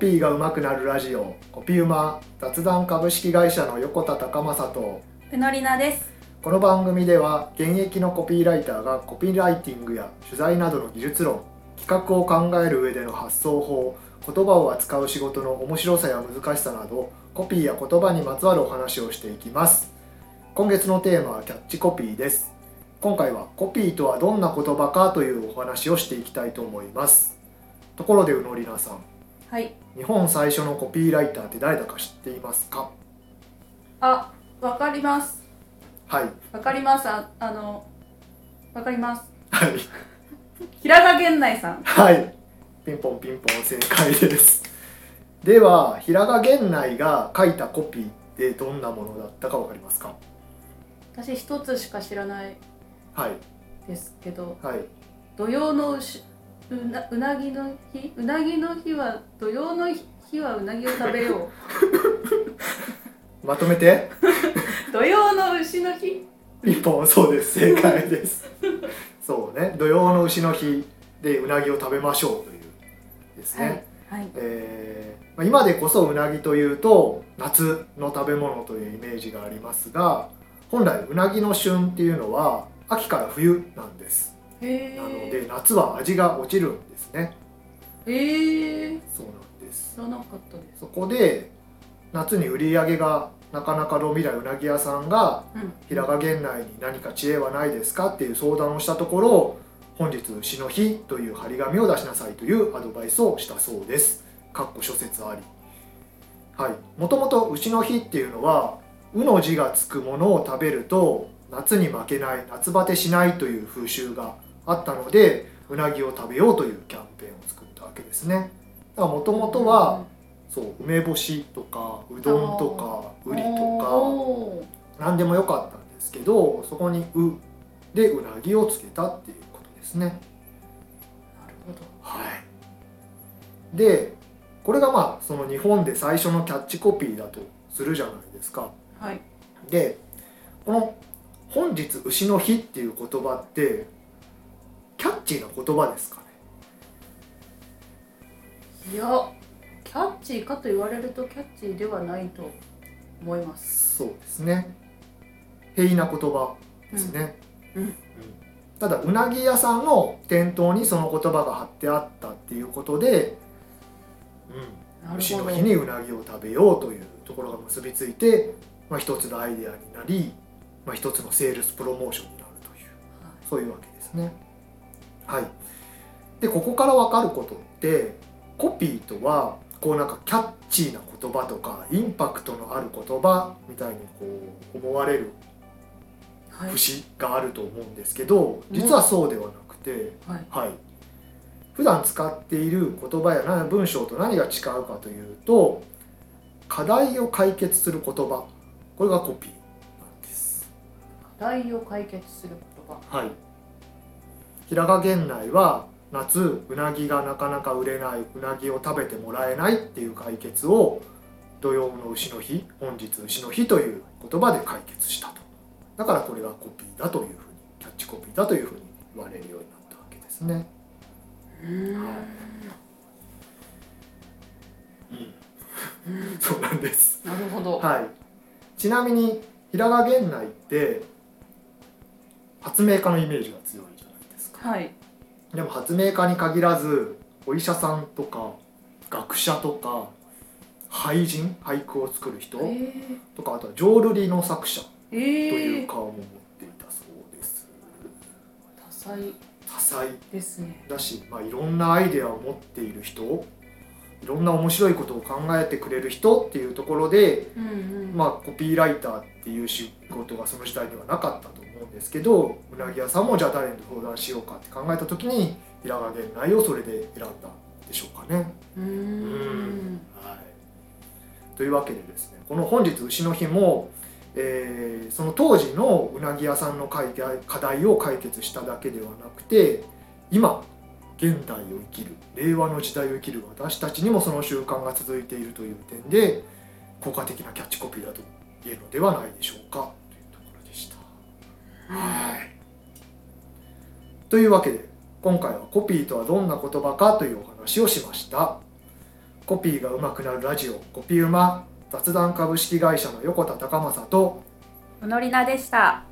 ピーが上手くなるラジオ。コピーうま雑談株式会社の横田隆正と。ふのりなです。この番組では現役のコピーライターがコピーライティングや取材などの技術論企画を考える上での発想法言葉を扱う仕事の面白さや難しさなどコピーや言葉にまつわるお話をしていきます。今月のテーマはキャッチコピーです。今回はコピーとはどんな言葉かというお話をしていきたいと思います。ところでうのりなさんはい。日本最初のコピーライターって誰だか知っていますか？あ、わかります。はいわかります。あ、あの。わかります。はい平賀源内さん。はいピンポンピンポン正解ですでは平賀源内が書いたコピーってどんなものだったかわかりますか？私一つしか知らないはいですけど、はい土曜のうし。うな、うなぎの日、うなぎの日は、土曜の日はうなぎを食べよ まとめてう。土曜の牛の日。ピンポンそうです正解ですそうね土曜の牛の日でうなぎを食べましょうというですね、はい。はい。えーまあ今でこそうなぎというと夏の食べ物というイメージがありますが本来うなぎの旬っていうのは秋から冬なんですへなのえ。で夏は味が落ちるんですねへえ。そうなんです知らなかったです。そこで夏に売り上げがなかなか伸びないうなぎ屋さんがうん。平賀源内に何か知恵はないですかっていう相談をしたところ本日牛の日という張り紙を出しなさいというアドバイスをしたそうですかっこ諸説ありはいもともと牛の日っていうのは「う」の字がつくものを食べると夏に負けない夏バテしないという風習があったのでうなぎを食べようというキャンペーンを作ったわけですねだからもともとはそう梅干しとかうどんとかうりとか何でもよかったんですけどそこに「う」でうなぎをつけたっていうことですね。なるほど。はい、でこれがまあその日本で最初のキャッチコピーだとするじゃないですか。はい。でこの「本日牛の日」っていう言葉ってキャッチーな言葉ですかね。いや、キャッチーかと言われるとキャッチーではないと思います。そうですね。平易な言葉ですね、うん。うん。ただうなぎ屋さんの店頭にその言葉が貼ってあったっていうことで、うん。牛の日にうなぎを食べようというところが結びついて、まあ、一つのアイデアになり、まあ、一つのセールスプロモーションになるというそういうわけですね。はい、でここから分かることってコピーとはこうなんかキャッチーな言葉とかインパクトのある言葉みたいにこう思われるはい。節があると思うんですけど実はそうではなくて、はい。はい、普段使っている言葉やな文章と何が違うかというと課題を解決する言葉これがコピーなんです。課題を解決する言葉。はい、平賀源内は夏うなぎがなかなか売れないうなぎを食べてもらえないっていう解決を土曜の牛の日本日牛の日という言葉で解決したとだからこれがコピーだというふうにキャッチコピーだというふうに言われるようになったわけですね。うーん。そうなんです。なるほど。はい。ちなみに平賀源内って発明家のイメージが強い。はい。でも発明家に限らずお医者さんとか学者とか俳人俳句を作る人えとかあとは浄瑠璃の作者ー、といえー、う顔も持っていたそうです。多彩多彩ですね。だし、まあ、いろんなアイデアを持っている人いろんな面白いことを考えてくれる人っていうところでうんうん。まあ、コピーライターっていう仕事がその時代にはなかったと思うんですけどうなぎ屋さんもじゃあ誰に相談しようかって考えた時に平賀源内をそれで選んだんでしょうかね。うーん。はい、というわけでですねこの本日牛の日も、えーその当時のうなぎ屋さんの課題を解決しただけではなくて今現代を生きる令和の時代を生きる私たちにもその習慣が続いているという点で効果的なキャッチコピーだと言えるのではないでしょうかというところでした。はいというわけで今回はコピーとはどんな言葉かというお話をしました。コピーが上手くなるラジオコピーうま雑談株式会社の横田隆正とのりなでした